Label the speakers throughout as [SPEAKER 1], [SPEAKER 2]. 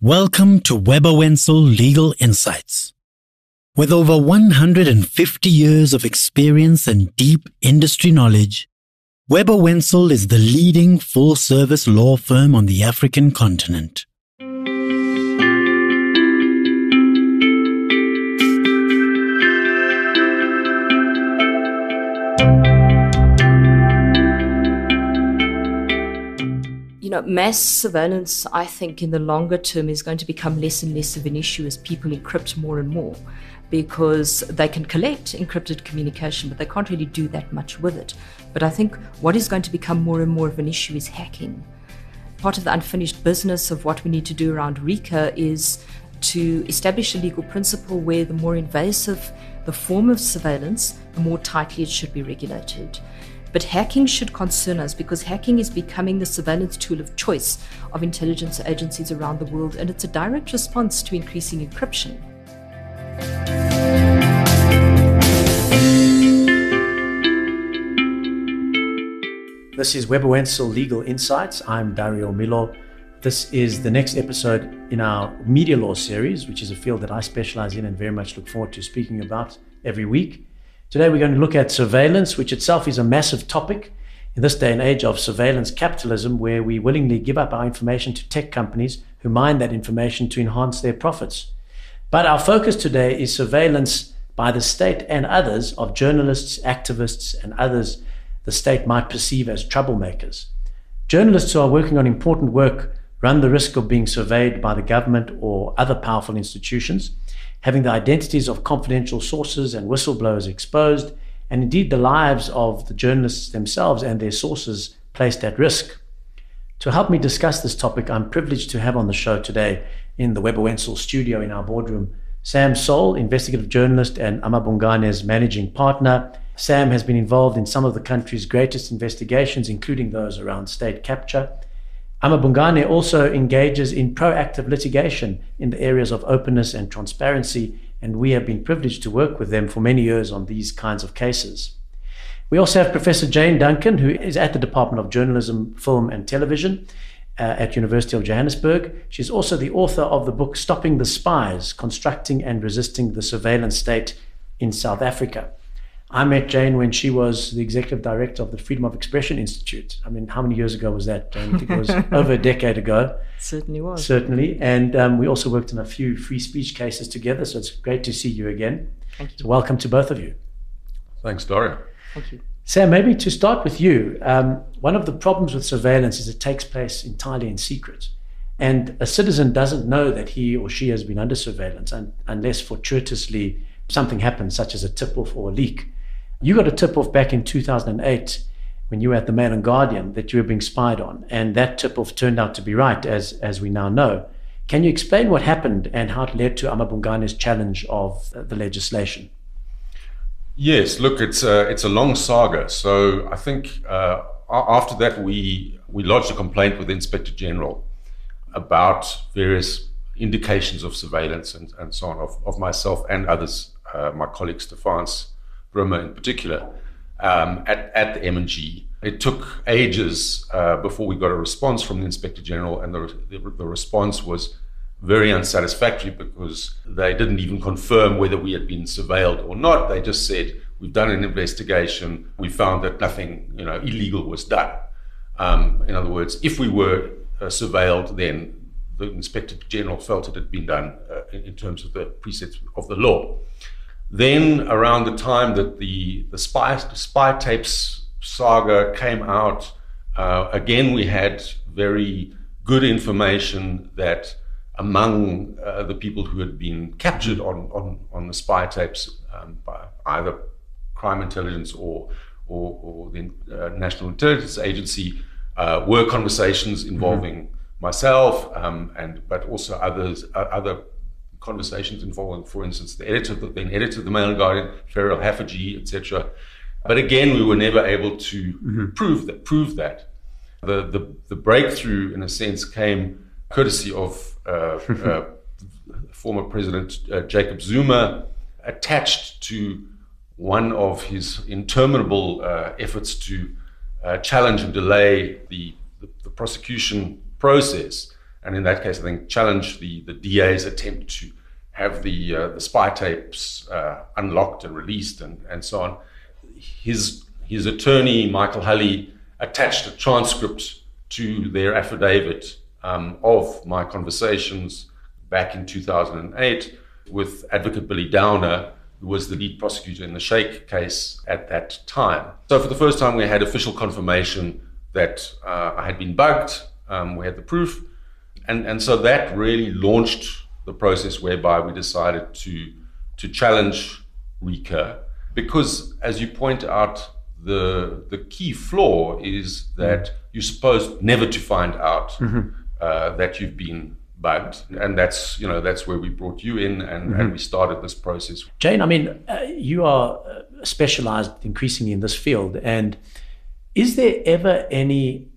[SPEAKER 1] Welcome to Webber Wentzel Legal Insights. With over 150 years of experience and deep industry knowledge, Webber Wentzel is the leading full service law firm on the African continent.
[SPEAKER 2] You know, mass surveillance, I think, in the longer term is going to become less and less of an issue as people encrypt more and more because they can collect encrypted communication, but they can't really do that much with it. But I think what is going to become more and more of an issue is hacking. Part of the unfinished business of what we need to do around RICA is to establish a legal principle where the more invasive the form of surveillance, the more tightly it should be regulated. But hacking should concern us because hacking is becoming the surveillance tool of choice of intelligence agencies around the world, and it's a direct response to increasing encryption.
[SPEAKER 3] This is Webber Wentzel Legal Insights. I'm Dario Milo. This is the next episode in our media law series, which is a field that I specialize in and very much look forward to speaking about every week. Today, we're going to look at surveillance, which itself is a massive topic in this day and age of surveillance capitalism, where we willingly give up our information to tech companies who mine that information to enhance their profits. But our focus today is surveillance by the state and others of journalists, activists, and others the state might perceive as troublemakers. Journalists who are working on important work run the risk of being surveyed by the government or other powerful institutions having the identities of confidential sources and whistleblowers exposed, and indeed the lives of the journalists themselves and their sources placed at risk. To help me discuss this topic, I'm privileged to have on the show today in the Webber Wentzel studio in our boardroom Sam Sole, investigative journalist and amaBhungane's managing partner. Sam has been involved in some of the country's greatest investigations, including those around state capture. amaBhungane also engages in proactive litigation in the areas of openness and transparency, and we have been privileged to work with them for many years on these kinds of cases. We also have Professor Jane Duncan, who is at the Department of Journalism, Film and Television uh, at University of Johannesburg. She's also the author of the book Stopping the Spies: Constructing and Resisting the Surveillance State in South Africa. I met Jane when she was the executive director of the Freedom of Expression Institute. I mean, how many years ago was that? I think it was over a decade ago.
[SPEAKER 2] Certainly was.
[SPEAKER 3] Certainly. And um, we also worked on a few free speech cases together. So it's great to see you again.
[SPEAKER 2] Thank you.
[SPEAKER 3] So welcome to both of you.
[SPEAKER 4] Thanks, Dario.
[SPEAKER 2] Thank you.
[SPEAKER 3] Sam, maybe to start with you, um, one of the problems with surveillance is it takes place entirely in secret. And a citizen doesn't know that he or she has been under surveillance un- unless fortuitously something happens, such as a tip off or a leak. You got a tip off back in 2008 when you were at the Mail and Guardian that you were being spied on, and that tip off turned out to be right, as, as we now know. Can you explain what happened and how it led to amaBhungane's challenge of the legislation?
[SPEAKER 4] Yes, look, it's a, it's a long saga. So I think uh, after that, we, we lodged a complaint with the Inspector General about various indications of surveillance and, and so on of, of myself and others, uh, my colleague Stefaans Brummer in particular, um, at, at the M&G. It took ages uh, before we got a response from the Inspector General, and the, the, the, response was very unsatisfactory because they didn't even confirm whether we had been surveilled or not. They just said, We've done an investigation, we found that nothing you know, illegal was done. Um, in other words, if we were uh, surveilled, then the Inspector General felt it had been done uh, in, in terms of the precepts of the law. Then, around the time that the, the, spy, the spy tapes saga came out, uh, again, we had very good information that among uh, the people who had been captured on, on, on the spy tapes um, by either crime intelligence or, or, or the uh, National Intelligence Agency uh, were conversations involving mm-hmm. myself um, and but also others, uh, other conversations involving, for instance, the editor, the then editor of the Mail and Guardian, Ferial Haffajee, etc. But again, we were never able to mm-hmm. prove that. Prove that. The, the the breakthrough, in a sense, came courtesy of uh, uh, former President uh, Jacob Zuma, attached to one of his interminable uh, efforts to uh, challenge and delay the, the, the prosecution process and in that case, I think challenged the, the DA's attempt to have the, uh, the spy tapes uh, unlocked and released and, and so on. His, his attorney, Michael Hulley, attached a transcript to their affidavit um, of my conversations back in 2008 with Advocate Billy Downer, who was the lead prosecutor in the Shaik case at that time. So, for the first time, we had official confirmation that uh, I had been bugged. Um, we had the proof. And, and so that really launched the process whereby we decided to, to challenge RICA because, as you point out, the, the key flaw is that you're supposed never to find out mm-hmm. uh, that you've been bugged, and that's you know that's where we brought you in and, mm-hmm. and we started this process.
[SPEAKER 3] Jane, I mean, uh, you are uh, specialized increasingly in this field, and is there ever any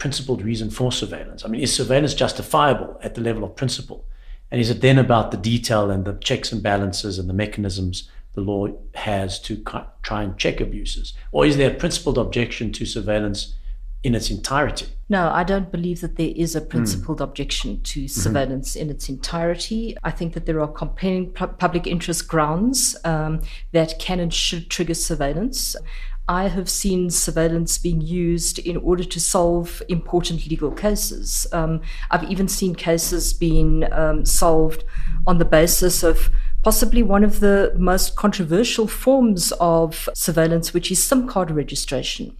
[SPEAKER 3] principled reason for surveillance? I mean, is surveillance justifiable at the level of principle? And is it then about the detail and the checks and balances and the mechanisms the law has to try and check abuses? Or is there a principled objection to surveillance in its entirety?
[SPEAKER 2] No, I don't believe that there is a principled mm. objection to mm-hmm. surveillance mm-hmm. in its entirety. I think that there are compelling pu- public interest grounds um, that can and should trigger surveillance. I have seen surveillance being used in order to solve important legal cases. Um, I've even seen cases being um, solved on the basis of possibly one of the most controversial forms of surveillance, which is SIM card registration.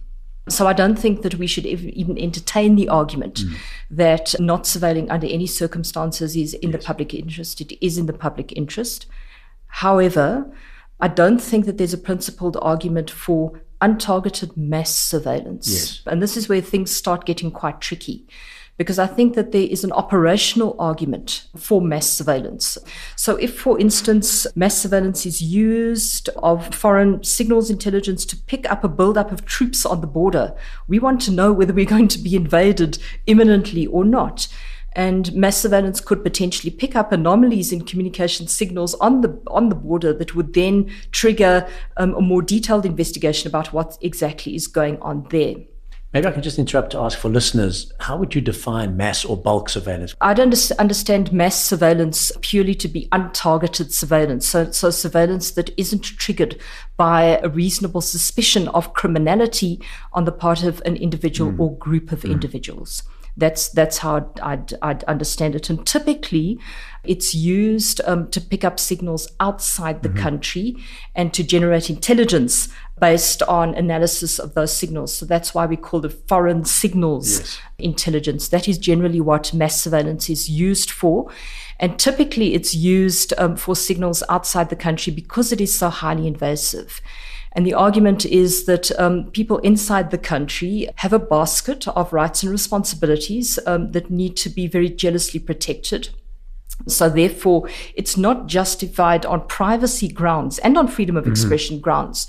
[SPEAKER 2] So I don't think that we should even entertain the argument mm. that not surveilling under any circumstances is in yes. the public interest. It is in the public interest. However, I don't think that there's a principled argument for untargeted mass surveillance.
[SPEAKER 3] Yes.
[SPEAKER 2] And this is where things start getting quite tricky because I think that there is an operational argument for mass surveillance. So, if, for instance, mass surveillance is used of foreign signals intelligence to pick up a buildup of troops on the border, we want to know whether we're going to be invaded imminently or not. And mass surveillance could potentially pick up anomalies in communication signals on the on the border that would then trigger um, a more detailed investigation about what exactly is going on there.
[SPEAKER 3] Maybe I can just interrupt to ask for listeners, how would you define mass or bulk surveillance?
[SPEAKER 2] I don't understand mass surveillance purely to be untargeted surveillance. So, so surveillance that isn't triggered by a reasonable suspicion of criminality on the part of an individual mm. or group of mm. individuals. That's that's how I'd, I'd, understand it. And typically, it's used um, to pick up signals outside the mm-hmm. country and to generate intelligence based on analysis of those signals. So that's why we call it foreign signals yes. intelligence. That is generally what mass surveillance is used for. And typically, it's used um, for signals outside the country because it is so highly invasive. And the argument is that um, people inside the country have a basket of rights and responsibilities um, that need to be very jealously protected. So therefore, it's not justified on privacy grounds and on freedom of mm-hmm. expression grounds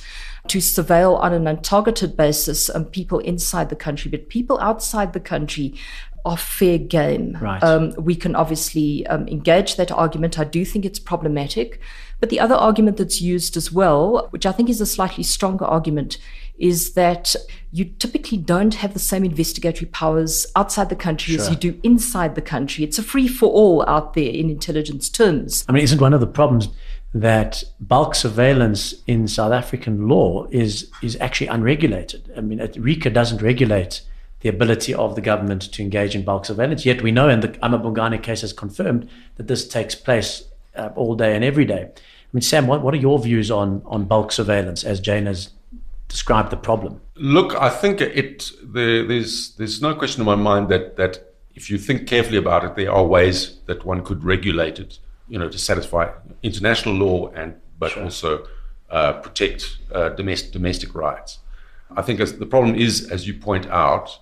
[SPEAKER 2] to surveil on an untargeted basis um, people inside the country, but people outside the country are fair game.
[SPEAKER 3] Right.
[SPEAKER 2] Um, we can obviously um, engage that argument. I do think it's problematic. But the other argument that's used as well, which I think is a slightly stronger argument, is that you typically don't have the same investigatory powers outside the country sure. as you do inside the country. It's a free for all out there in intelligence terms.
[SPEAKER 3] I mean, isn't one of the problems that bulk surveillance in South African law is is actually unregulated? I mean, RICA doesn't regulate the ability of the government to engage in bulk surveillance. Yet we know, and the amaBhungane case has confirmed that this takes place uh, all day and every day. I mean, Sam, what, what are your views on, on bulk surveillance as Jane has described the problem?
[SPEAKER 4] Look, I think it there, there's there's no question in my mind that that if you think carefully about it, there are ways that one could regulate it, you know, to satisfy international law and but sure. also uh, protect uh, domestic domestic rights. I think as the problem is, as you point out,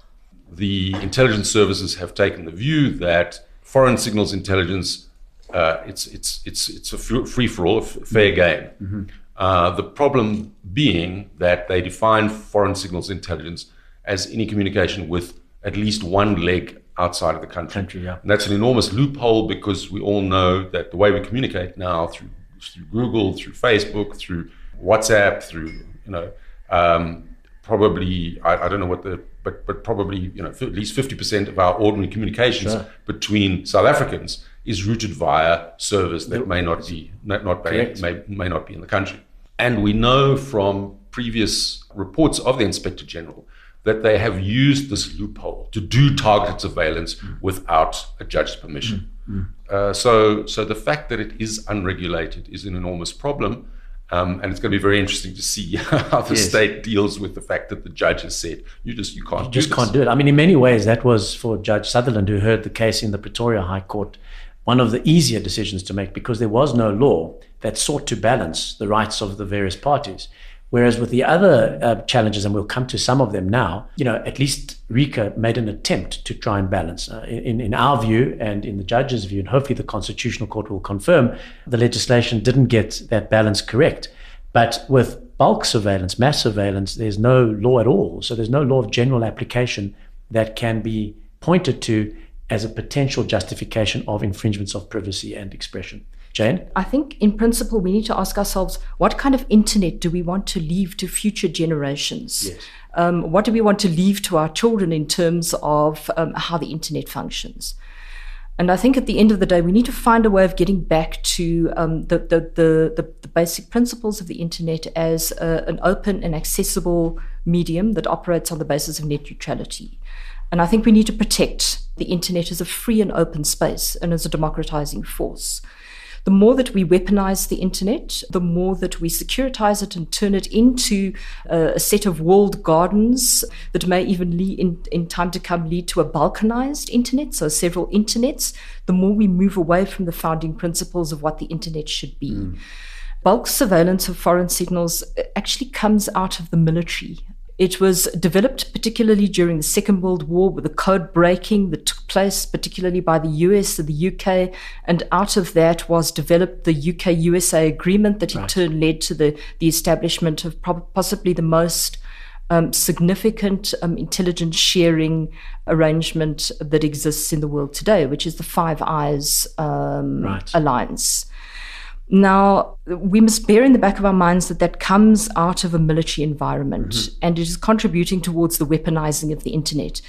[SPEAKER 4] the intelligence services have taken the view that foreign signals intelligence uh, it's it's it's it's a free for all, fair game. Mm-hmm. Uh, the problem being that they define foreign signals intelligence as any communication with at least one leg outside of the country.
[SPEAKER 3] country yeah.
[SPEAKER 4] And that's an enormous loophole because we all know that the way we communicate now through through Google, through Facebook, through WhatsApp, through you know. Um, probably I, I, don't know what the but but probably you know at least fifty percent of our ordinary communications sure. between South Africans is routed via servers that may not be not, not may, may, may not be in the country. And we know from previous reports of the Inspector General that they have used this loophole to do targeted surveillance mm. without a judge's permission. Mm. Mm. Uh, so, so the fact that it is unregulated is an enormous problem. Um, and it's going to be very interesting to see how the yes. state deals with the fact that the judge has said you just you can't
[SPEAKER 3] you just can't do it. I mean, in many ways, that was for Judge Sutherland, who heard the case in the Pretoria High Court, one of the easier decisions to make because there was no law that sought to balance the rights of the various parties. Whereas with the other uh, challenges, and we'll come to some of them now, you know, at least RICA made an attempt to try and balance. Uh, in, in our view and in the judge's view, and hopefully the Constitutional Court will confirm, the legislation didn't get that balance correct. But with bulk surveillance, mass surveillance, there's no law at all. So there's no law of general application that can be pointed to as a potential justification of infringements of privacy and expression. Jane?
[SPEAKER 2] I think in principle, we need to ask ourselves what kind of internet do we want to leave to future generations? Yes. Um, what do we want to leave to our children in terms of um, how the internet functions? And I think at the end of the day, we need to find a way of getting back to um, the, the, the, the, basic principles of the internet as an open and accessible medium that operates on the basis of net neutrality. And I think we need to protect the internet as a free and open space and as a democratizing force the more that we weaponize the internet, the more that we securitize it and turn it into a, a set of walled gardens that may even lead in, in time to come lead to a balkanized internet, so several internets, the more we move away from the founding principles of what the internet should be. Mm. Bulk surveillance of foreign signals actually comes out of the military it was developed particularly during the Second World War with the code breaking that took place, particularly by the US and the UK. And out of that was developed the UK USA agreement that in right. turn led to the, the establishment of possibly the most um, significant um, intelligence sharing arrangement that exists in the world today, which is the Five Eyes um, right. Alliance. Now, we must bear in the back of our minds that that comes out of a military environment mm-hmm. and it is contributing towards the weaponizing of the internet.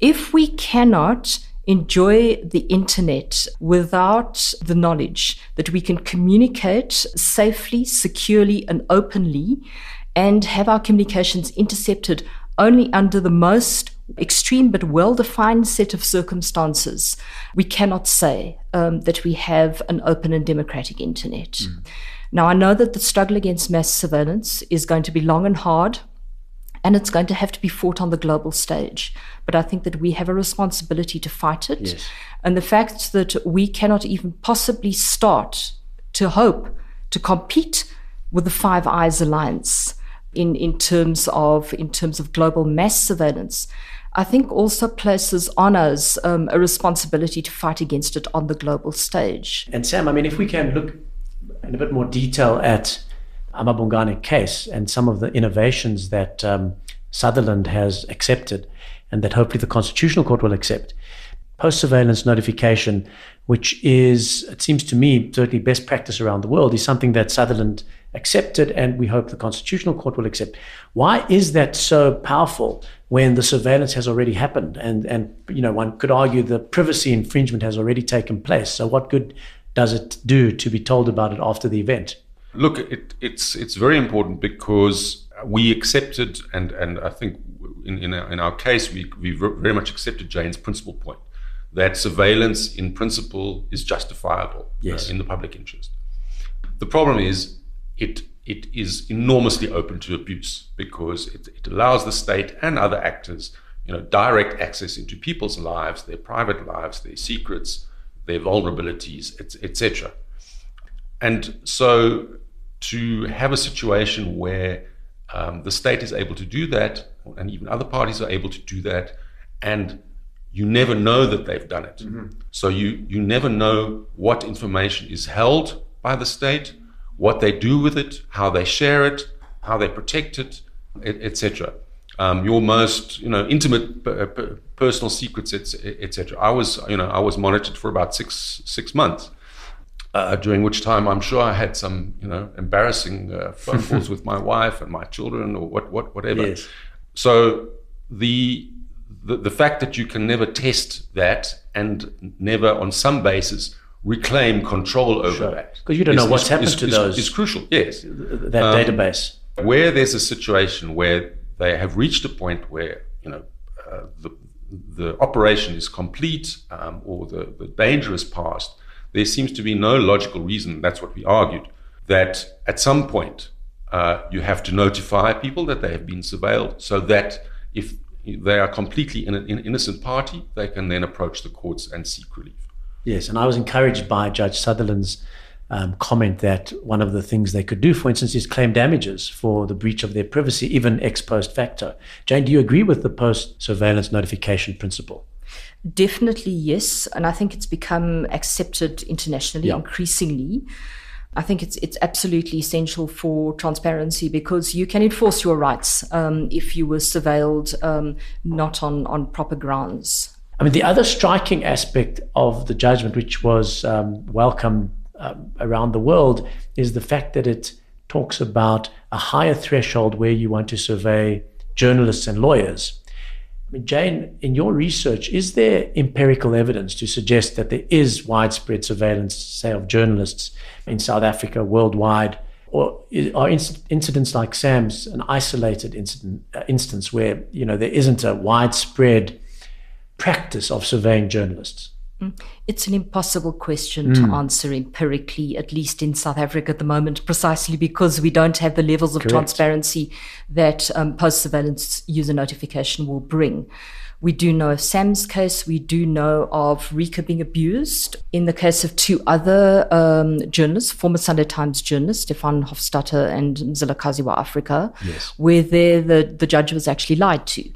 [SPEAKER 2] If we cannot enjoy the internet without the knowledge that we can communicate safely, securely, and openly, and have our communications intercepted only under the most extreme but well defined set of circumstances, we cannot say um, that we have an open and democratic internet. Mm. Now, I know that the struggle against mass surveillance is going to be long and hard, and it's going to have to be fought on the global stage. But I think that we have a responsibility to fight it. Yes. And the fact that we cannot even possibly start to hope to compete with the Five Eyes Alliance in, in terms of in terms of global mass surveillance I think also places on us um, a responsibility to fight against it on the global stage.
[SPEAKER 3] And Sam, I mean, if we can look in a bit more detail at amaBhungane case and some of the innovations that um, Sutherland has accepted and that hopefully the Constitutional Court will accept. Post surveillance notification, which is, it seems to me, certainly best practice around the world, is something that Sutherland accepted and we hope the Constitutional Court will accept. Why is that so powerful when the surveillance has already happened? And, and you know, one could argue the privacy infringement has already taken place. So what good does it do to be told about it after the event?
[SPEAKER 4] Look, it, it's, it's very important because we accepted, and, and I think in, in, our, in our case, we, we very much accepted Jane's principal point that surveillance in principle is justifiable yes. uh, in the public interest. The problem is it it is enormously open to abuse because it, it allows the state and other actors, you know, direct access into people's lives, their private lives, their secrets, their vulnerabilities, etc. And so, to have a situation where um, the state is able to do that, and even other parties are able to do that, and you never know that they've done it. Mm-hmm. So you you never know what information is held by the state what they do with it, how they share it, how they protect it, etc. Um, your most you know intimate personal secrets, etc. I was you know I was monitored for about six six months. Uh, during which time I'm sure I had some, you know, embarrassing uh, phone calls with my wife and my children or what, what, whatever. Yes. So the the, the fact that you can never test that and never, on some basis, reclaim control over
[SPEAKER 3] Sure.
[SPEAKER 4] that.
[SPEAKER 3] 'Cause you don't know what's
[SPEAKER 4] is-
[SPEAKER 3] happened
[SPEAKER 4] is-
[SPEAKER 3] to
[SPEAKER 4] is-
[SPEAKER 3] those-
[SPEAKER 4] It's crucial, yes.
[SPEAKER 3] that
[SPEAKER 4] Um,
[SPEAKER 3] database.
[SPEAKER 4] Where there's a situation where they have reached a point where, you know, uh, the, the operation is complete um, or the, the danger is past, there seems to be no logical reason, that's what we argued, that at some point uh, you have to notify people that they have been surveilled so that if they are completely in an innocent party, they can then approach the courts and seek relief.
[SPEAKER 3] Yes, and I was encouraged by Judge Sutherland's um, comment that one of the things they could do, for instance, is claim damages for the breach of their privacy, even ex post facto. Jane, do you agree with the post surveillance notification principle?
[SPEAKER 2] Definitely, yes. And I think it's become accepted internationally
[SPEAKER 3] Yeah.
[SPEAKER 2] increasingly. I think it's it's absolutely essential for transparency because you can enforce your rights um, if you were surveilled um, not on, on proper grounds.
[SPEAKER 3] I mean, the other striking aspect of the judgment, which was um, welcomed um, around the world, is the fact that it talks about a higher threshold where you want to survey journalists and lawyers. I mean, Jane, in your research, is there empirical evidence to suggest that there is widespread surveillance, say, of journalists in South Africa, worldwide? Or are incidents like Sam's an isolated incident, uh, instance where you know there isn't a widespread practice of surveying journalists?
[SPEAKER 2] It's an impossible question to answer empirically, at least in South Africa at the moment, precisely because we don't have the levels of transparency that um, post surveillance user notification will bring. We do know of Sam's case. We do know of RICA being abused. In the case of two other um, journalists, former Sunday Times journalists, Stefaans Hofstatter and Mzilikazi wa Afrika, where there the, the judge was actually lied to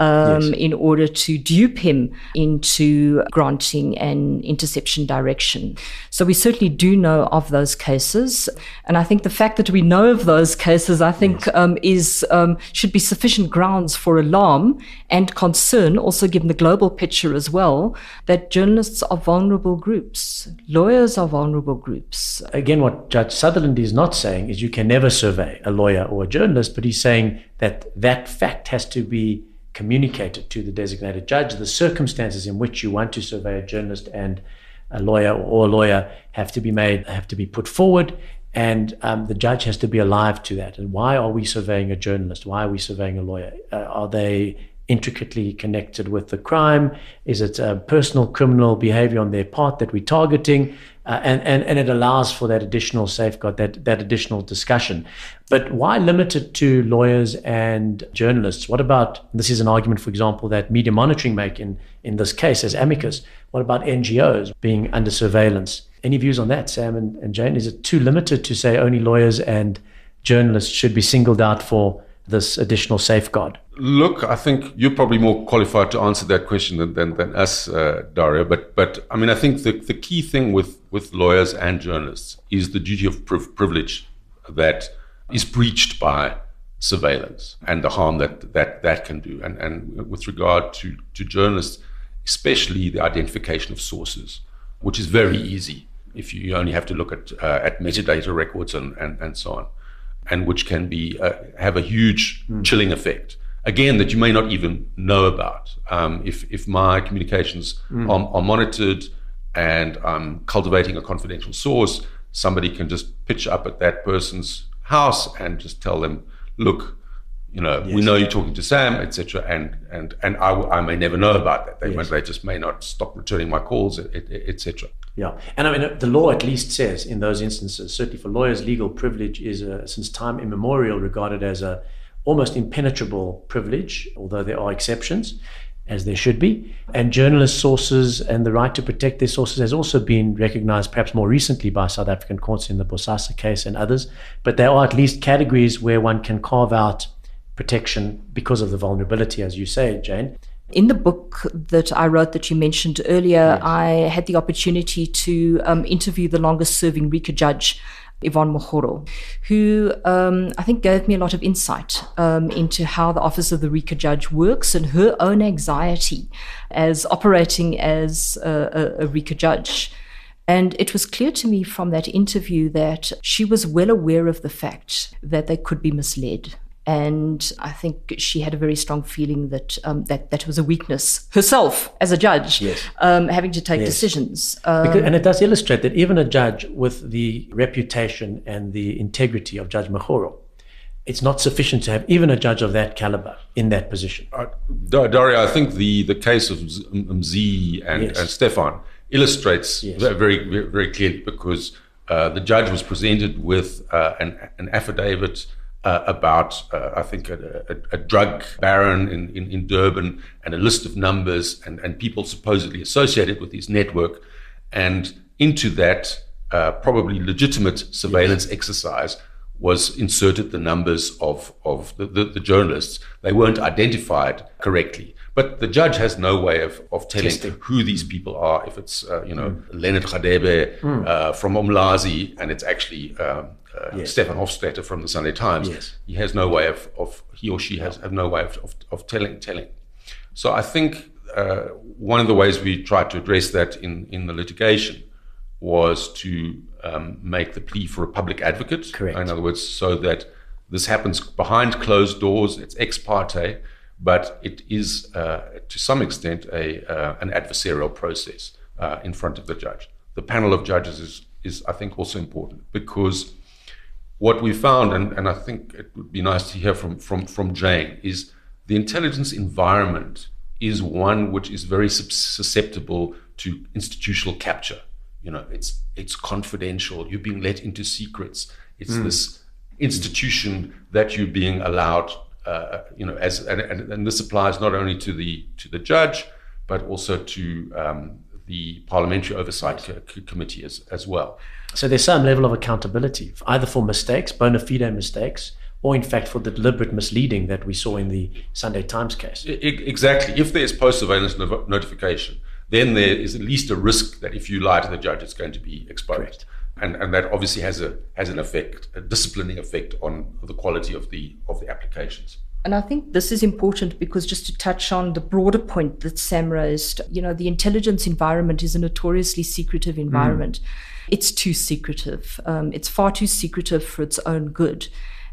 [SPEAKER 2] um, in order to dupe him into granting an interception direction. So we certainly do know of those cases, and I think the fact that we know of those cases, I think, um, is um, should be sufficient grounds for alarm and concern. Also, given the global picture as well, that journalists are vulnerable groups, lawyers are vulnerable groups.
[SPEAKER 3] Again, what Judge Sutherland is not saying is you can never survey a lawyer or a journalist, but he's saying that that fact has to be communicated to the designated judge. The circumstances in which you want to survey a journalist and a lawyer or a lawyer have to be made, have to be put forward, and um, the judge has to be alive to that. And why are we surveying a journalist? Why are we surveying a lawyer? Uh, are they intricately connected with the crime? Is it uh, personal criminal behavior on their part that we're targeting? Uh, and, and, and it allows for that additional safeguard, that, that additional discussion. But why limit it to lawyers and journalists? What about, this is an argument, for example, that media monitoring make in, in this case as amicus. What about NGOs being under surveillance? Any views on that, Sam and, and Jane? Is it too limited to say only lawyers and journalists should be singled out for this additional safeguard?
[SPEAKER 4] Look, I think you're probably more qualified to answer that question than, than, than us, uh, Dario. But, but I mean, I think the, the key thing with, with lawyers and journalists is the duty of priv- privilege that is breached by surveillance and the harm that that, that can do. And, and with regard to, to journalists, especially the identification of sources, which is very easy if you only have to look at, uh, at metadata records and, and, and so on and which can be uh, have a huge chilling effect. Again, that you may not even know about. Um, if if my communications are, are monitored and I'm cultivating a confidential source, somebody can just pitch up at that person's house and just tell them, "Look, you know, we know you're talking to Sam, etc." And and and I, I may never know about that. They, they just may not stop returning my calls, etc.
[SPEAKER 3] Yeah, and I mean the law at least says in those instances, certainly for lawyers, legal privilege is uh, since time immemorial regarded as a almost impenetrable privilege, although there are exceptions, as there should be. And journalist sources and the right to protect their sources has also been recognized, perhaps more recently, by South African courts in the Bosasa case and others. But there are at least categories where one can carve out protection because of the vulnerability, as you say, Jane.
[SPEAKER 2] In the book that I wrote that you mentioned earlier, I had the opportunity to um, interview the longest serving RICA judge, Yvonne Mokgoro, who um, I think gave me a lot of insight um, into how the Office of the RICA judge works and her own anxiety as operating as a, a, a judge. And it was clear to me from that interview that she was well aware of the fact that they could be misled And I think she had a very strong feeling that um, that that was a weakness herself as a judge,
[SPEAKER 3] Yes.
[SPEAKER 2] um, having to take
[SPEAKER 3] Yes.
[SPEAKER 2] decisions. Um,
[SPEAKER 3] Because, and it does illustrate that even a judge with the reputation and the integrity of Judge Mokgoro, it's not sufficient to have even a judge of that caliber in that position.
[SPEAKER 4] Uh, Dario, I think the, the case of Z- Mzi and,
[SPEAKER 3] Yes.
[SPEAKER 4] and Stefaans illustrates
[SPEAKER 3] Yes.
[SPEAKER 4] ve- very, very, very clearly because uh, the judge was presented with uh, an, an affidavit uh, about, uh, I think, a, a, a drug baron in, in, in Durban and a list of numbers and, and people supposedly associated with his network. And into that, uh, probably legitimate surveillance exercise was inserted the numbers of, of the, the, the journalists. They weren't identified correctly. But the judge has no way of, of telling
[SPEAKER 3] Testing.
[SPEAKER 4] who these people are. If it's, uh, you know, Leonard Khadebe uh, from Umlazi and it's actually um, uh,
[SPEAKER 3] Yes.
[SPEAKER 4] Stefaans Hofstatter from the Sunday Times,
[SPEAKER 3] Yes.
[SPEAKER 4] he has no way of, of he or she has have no way of, of, of telling telling. So I think uh, one of the ways we tried to address that in, in the litigation was to um, make the plea for a public advocate.
[SPEAKER 3] Correct.
[SPEAKER 4] In other words, so that this happens behind closed doors, it's ex parte, but it is uh, to some extent a, uh, an adversarial process uh, in front of the judge. The panel of judges is, is, I think, also important because what we found, and, and I think it would be nice to hear from, from, from Jane, is the intelligence environment is one which is very susceptible to institutional capture. You know, it's it's confidential. You're being let into secrets. It's this institution that you're being allowed. Uh, you know, as and, and, and this applies not only to the to the judge, but also to um, the parliamentary oversight co- co- committee as as well.
[SPEAKER 3] So there's some level of accountability, either for mistakes, bona fide mistakes, or in fact for the deliberate misleading that we saw in the Sunday Times case.
[SPEAKER 4] I- Exactly. If there's post surveillance no- notification, then there is at least a risk that if you lie to the judge, it's going to be exposed.
[SPEAKER 3] Correct.
[SPEAKER 4] And, and that obviously has a has an effect, a disciplining effect on the quality of the of the applications.
[SPEAKER 2] And I think this is important because just to touch on the broader point that Sam raised, you know, the intelligence environment is a notoriously secretive environment. It's too secretive. Um, it's far too secretive for its own good.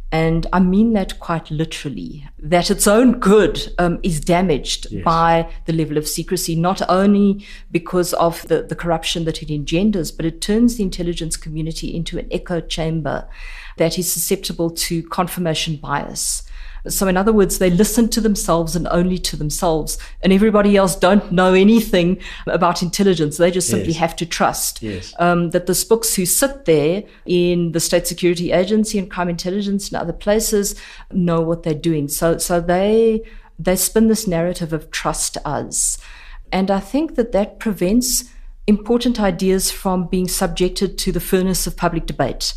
[SPEAKER 2] And I mean that quite literally, that its own good um, is damaged by the level of secrecy, not only because of the, the corruption that it engenders, but it turns the intelligence community into an echo chamber that is susceptible to confirmation bias. So, in other words, they listen to themselves and only to themselves, and everybody else don't know anything about intelligence. They just simply
[SPEAKER 3] Yes.
[SPEAKER 2] have to trust
[SPEAKER 3] Yes.
[SPEAKER 2] um, that the spooks who sit there in the State Security Agency and crime intelligence and other places know what they're doing. So, so they they spin this narrative of trust us, and I think that that prevents important ideas from being subjected to the furnace of public debate.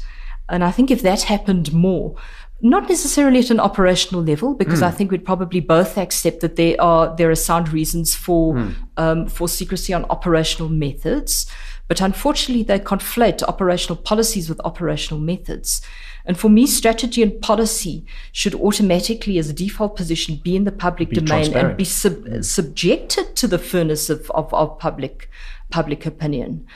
[SPEAKER 2] And I think if that happened more, not necessarily at an operational level, because I hmm. think we'd probably both accept that there are there are sound reasons for hmm. um, for secrecy on operational methods, but unfortunately they conflate operational policies with operational methods. And for me, strategy and policy should automatically, as a default position, be in the public domain and be sub- hmm. subjected to the furnace of, of, of public public opinion.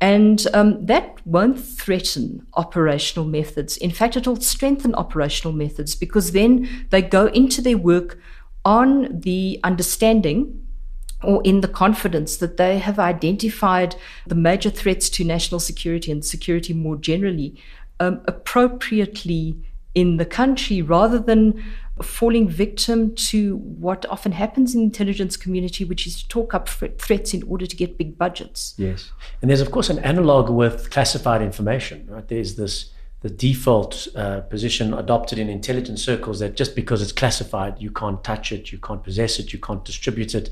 [SPEAKER 2] And um, that won't threaten operational methods. In fact, it'll strengthen operational methods because then they go into their work on the understanding or in the confidence that they have identified the major threats to national security and security more generally um, appropriately in the country rather than falling victim to what often happens in the intelligence community, which is to talk up threats in order to get big budgets.
[SPEAKER 3] Yes. And there's, of course, an analog with classified information, right? There's this the default uh, position adopted in intelligence circles that just because it's classified, you can't touch it, you can't possess it, you can't distribute it.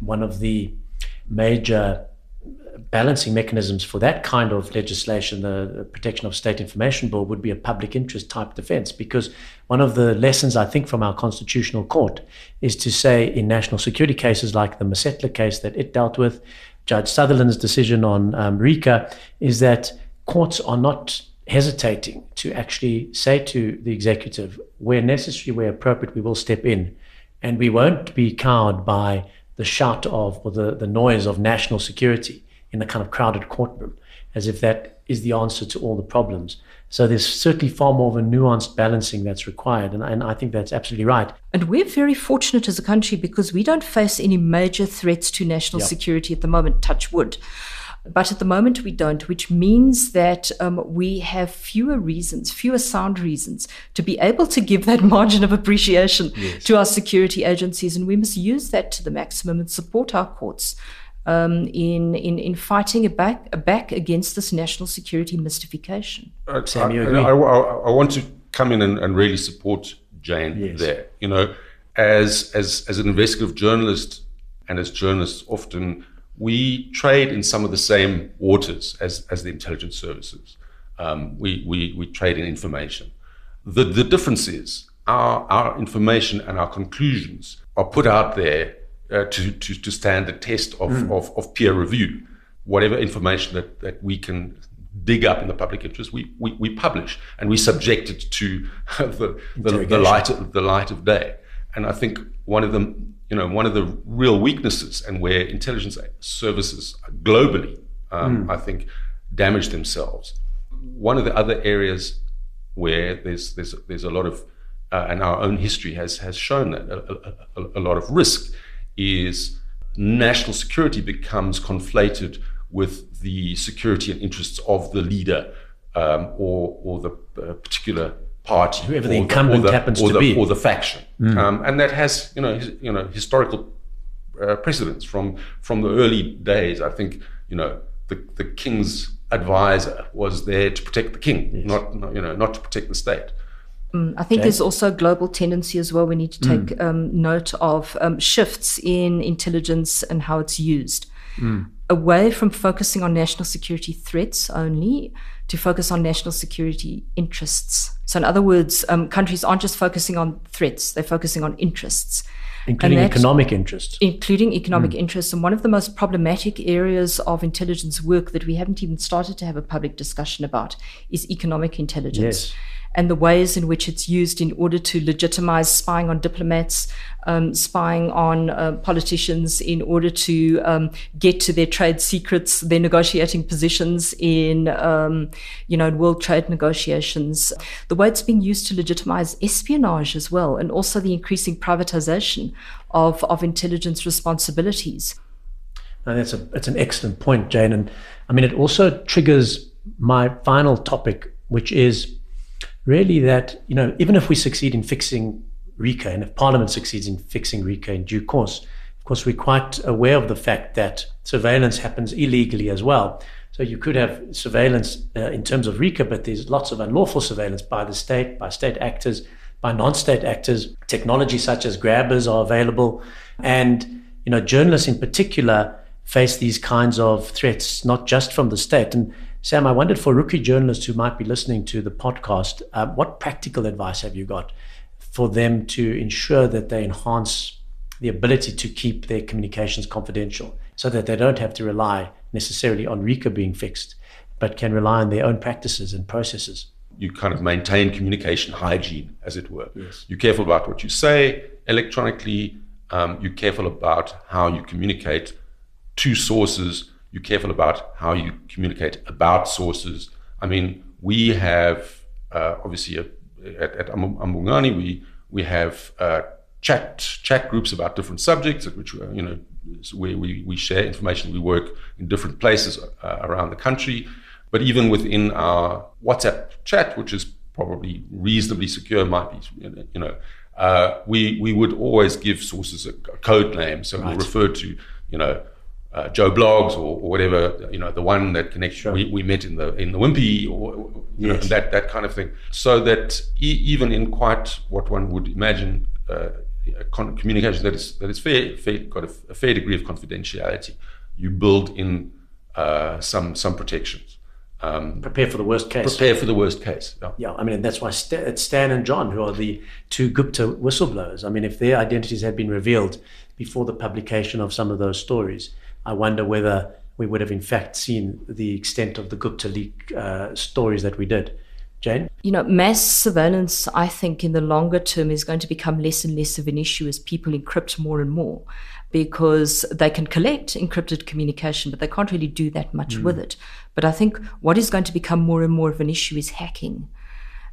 [SPEAKER 3] One of the major balancing mechanisms for that kind of legislation, the, Protection of State Information Bill, would be a public interest type defense. Because one of the lessons I think from our constitutional court is to say in national security cases like the Masetlha case that it dealt with, Judge Sutherland's decision on um, is that courts are not hesitating to actually say to the executive, where necessary, where appropriate, we will step in. And we won't be cowed by the shout of or the, the noise of national security in a kind of crowded courtroom. as if that is the answer to all the problems. So there's certainly far more of a nuanced balancing that's required. And, and I think that's absolutely right.
[SPEAKER 2] And we're very fortunate as a country because we don't face any major threats to national security at the moment, touch wood. But at the moment, we don't, which means that um, we have fewer reasons, fewer sound reasons to be able to give that margin of appreciation yes. to our security agencies. And we must use that to the maximum and support our courts. Um, in, in, in fighting a back, a back against this national security mystification.
[SPEAKER 4] Uh, Sam, you agree? I, I, I, want to come in and, and really support Jane yes. there. You know, as, as, as an investigative journalist and as journalists often we trade in some of the same waters as, as the intelligence services. Um, we, we, we trade in information. The, the difference is our, our information and our conclusions are put out there uh, to, to, to stand the test of, mm. of, of, peer review. Whatever information that, that we can dig up in the public interest, we, we, we publish and we subject it to the, the, the, light, of, the light of day. And I think one of the you know, one of the real weaknesses and where intelligence services globally, um, mm. I think, damage themselves. One of the other areas where there's there's there's a lot of uh, and our own history has has shown that a, a, a, lot of risk is national security becomes conflated with the security and interests of the leader um, or or the uh, particular party,
[SPEAKER 3] whoever the incumbent the, the, happens to
[SPEAKER 4] the,
[SPEAKER 3] be,
[SPEAKER 4] or the faction, mm. um, and that has you know his, you know historical uh, precedents from from the early days. I think you know the the king's advisor was there to protect the king, yes. not, not, you know not to protect the state.
[SPEAKER 2] Mm, I think there's also a global tendency as well. We need to take mm. um, note of um, shifts in intelligence and how it's used. Mm. Away from focusing on national security threats only to focus on national security interests. So, in other words, um, countries aren't just focusing on threats, they're focusing on interests.
[SPEAKER 3] Including that, economic interests.
[SPEAKER 2] Including economic mm. interests. And one of the most problematic areas of intelligence work that we haven't even started to have a public discussion about is economic intelligence.
[SPEAKER 3] Yes
[SPEAKER 2] and the ways in which it's used in order to legitimize spying on diplomats, um, spying on uh, politicians in order to um, get to their trade secrets, their negotiating positions in, um, you know, world trade negotiations. The way it's being used to legitimize espionage as well, and also the increasing privatization of, of intelligence responsibilities.
[SPEAKER 3] That's a that's an excellent point, Jane, and I mean it also triggers my final topic, which is really that, you know, even if we succeed in fixing RICA and if Parliament succeeds in fixing RICA in due course, of course, we're quite aware of the fact that surveillance happens illegally as well. So you could have surveillance uh, in terms of RICA, but there's lots of unlawful surveillance by the state, by state actors, by non-state actors. Technology such as grabbers are available, and you know journalists in particular face these kinds of threats not just from the state. And Sam, I wondered for rookie journalists who might be listening to the podcast, uh, what practical advice have you got for them to ensure that they enhance the ability to keep their communications confidential so that they don't have to rely necessarily on RICA being fixed, but can rely on their own practices and processes?
[SPEAKER 4] You kind of maintain communication hygiene, as it were.
[SPEAKER 3] Yes.
[SPEAKER 4] You're careful about what you say electronically, um, you're careful about how you communicate to sources you're careful about how you communicate about sources. I mean, we have uh, obviously a, at, at amaBhungane, we we have uh, chat chat groups about different subjects, which uh, you know where we, we share information. We work in different places uh, around the country, but even within our WhatsApp chat, which is probably reasonably secure, might be you know. Uh, we we would always give sources a, code name, so right. we'll refer to you know uh, Joe Bloggs or, or, whatever, you know, the one that connects sure. we, we met in the in the Wimpy or you yes. know that that kind of thing. So that e- even in quite what one would imagine uh, con- communication that is that is fair, fair got a, a, fair degree of confidentiality, you build in uh, some some protections.
[SPEAKER 3] Um, prepare for the worst case.
[SPEAKER 4] Prepare for the worst case.
[SPEAKER 3] Yeah, yeah I mean, that's why St- it's Stan and John who are the two Gupta whistleblowers. I mean, if their identities had been revealed before the publication of some of those stories, I wonder whether we would have in fact seen the extent of the Gupta leak uh, stories that we did. Jane?
[SPEAKER 2] You know, mass surveillance, I think, in the longer term is going to become less and less of an issue as people encrypt more and more. because they can collect encrypted communication, but they can't really do that much mm. with it. But I think what is going to become more and more of an issue is hacking.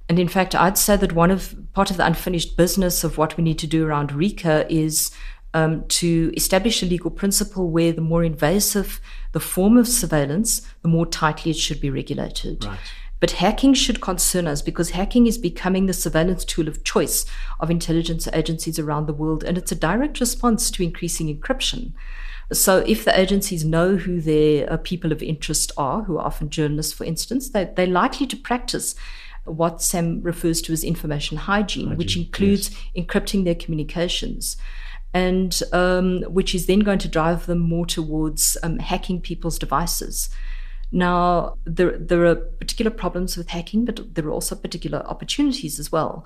[SPEAKER 2] And in fact, I'd say that one of part of the unfinished business of what we need to do around RICA is um, to establish a legal principle where the more invasive the form of surveillance, the more tightly it should be regulated.
[SPEAKER 3] Right.
[SPEAKER 2] But hacking should concern us because hacking is becoming the surveillance tool of choice of intelligence agencies around the world, and it's a direct response to increasing encryption. So, if the agencies know who their uh, people of interest are, who are often journalists, for instance, they, they're likely to practice what Sam refers to as information hygiene, hygiene which includes yes. encrypting their communications and um, which is then going to drive them more towards um, hacking people's devices. Now, there, there are particular problems with hacking, but there are also particular opportunities as well.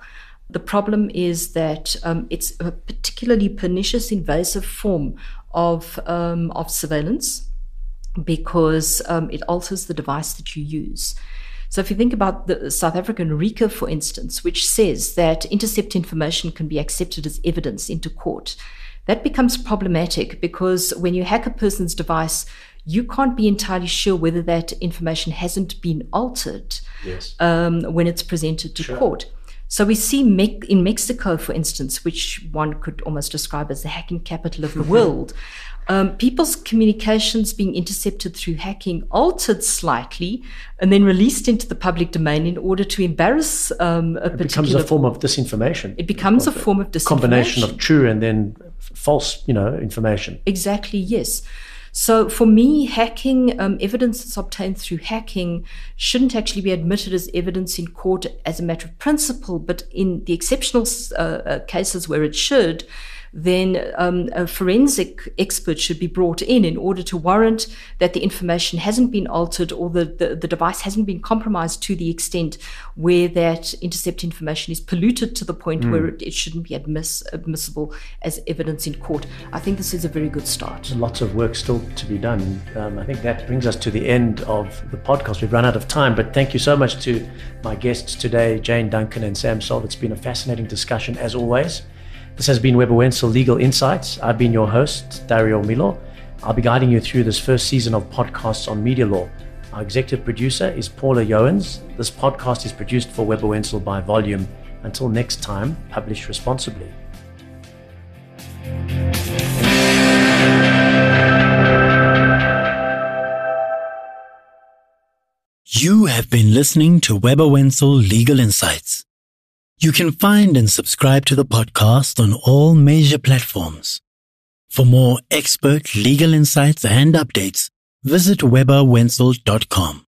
[SPEAKER 2] The problem is that um, it's a particularly pernicious, invasive form of, um, of surveillance because um, it alters the device that you use. So if you think about the South African RICA, for instance, which says that intercept information can be accepted as evidence into court, that becomes problematic because when you hack a person's device, you can't be entirely sure whether that information hasn't been altered
[SPEAKER 3] yes.
[SPEAKER 2] um, when it's presented to
[SPEAKER 3] sure.
[SPEAKER 2] court. So we see me- in Mexico, for instance, which one could almost describe as the hacking capital of the world, um, people's communications being intercepted through hacking altered slightly and then released into the public domain in order to embarrass um, a particular
[SPEAKER 3] it becomes a form of disinformation.
[SPEAKER 2] It becomes a form of disinformation.
[SPEAKER 3] Combination of true and then false, you know, information.
[SPEAKER 2] Exactly. Yes. So for me, hacking um, evidence that's obtained through hacking shouldn't actually be admitted as evidence in court as a matter of principle, but in the exceptional uh, uh, cases where it should, then um, a forensic expert should be brought in in order to warrant that the information hasn't been altered or the, the, the device hasn't been compromised to the extent where that intercept information is polluted to the point mm. where it, it, shouldn't be admiss, admissible as evidence in court. I think this is a very good start.
[SPEAKER 3] Lots of work still to be done. Um, I think that brings us to the end of the podcast. We've run out of time, but thank you so much to my guests today, Jane Duncan and Sam Sole. It's been a fascinating discussion as always. This has been Webber Wentzel Legal Insights. I've been your host, Dario Milo. I'll be guiding you through this first season of podcasts on media law. Our executive producer is Paula Joens. This podcast is produced for Webber Wentzel by Volume. Until next time, publish responsibly.
[SPEAKER 1] You have been listening to Webber Wentzel Legal Insights. You can find and subscribe to the podcast on all major platforms. For more expert legal insights and updates, visit webberwentzel.com.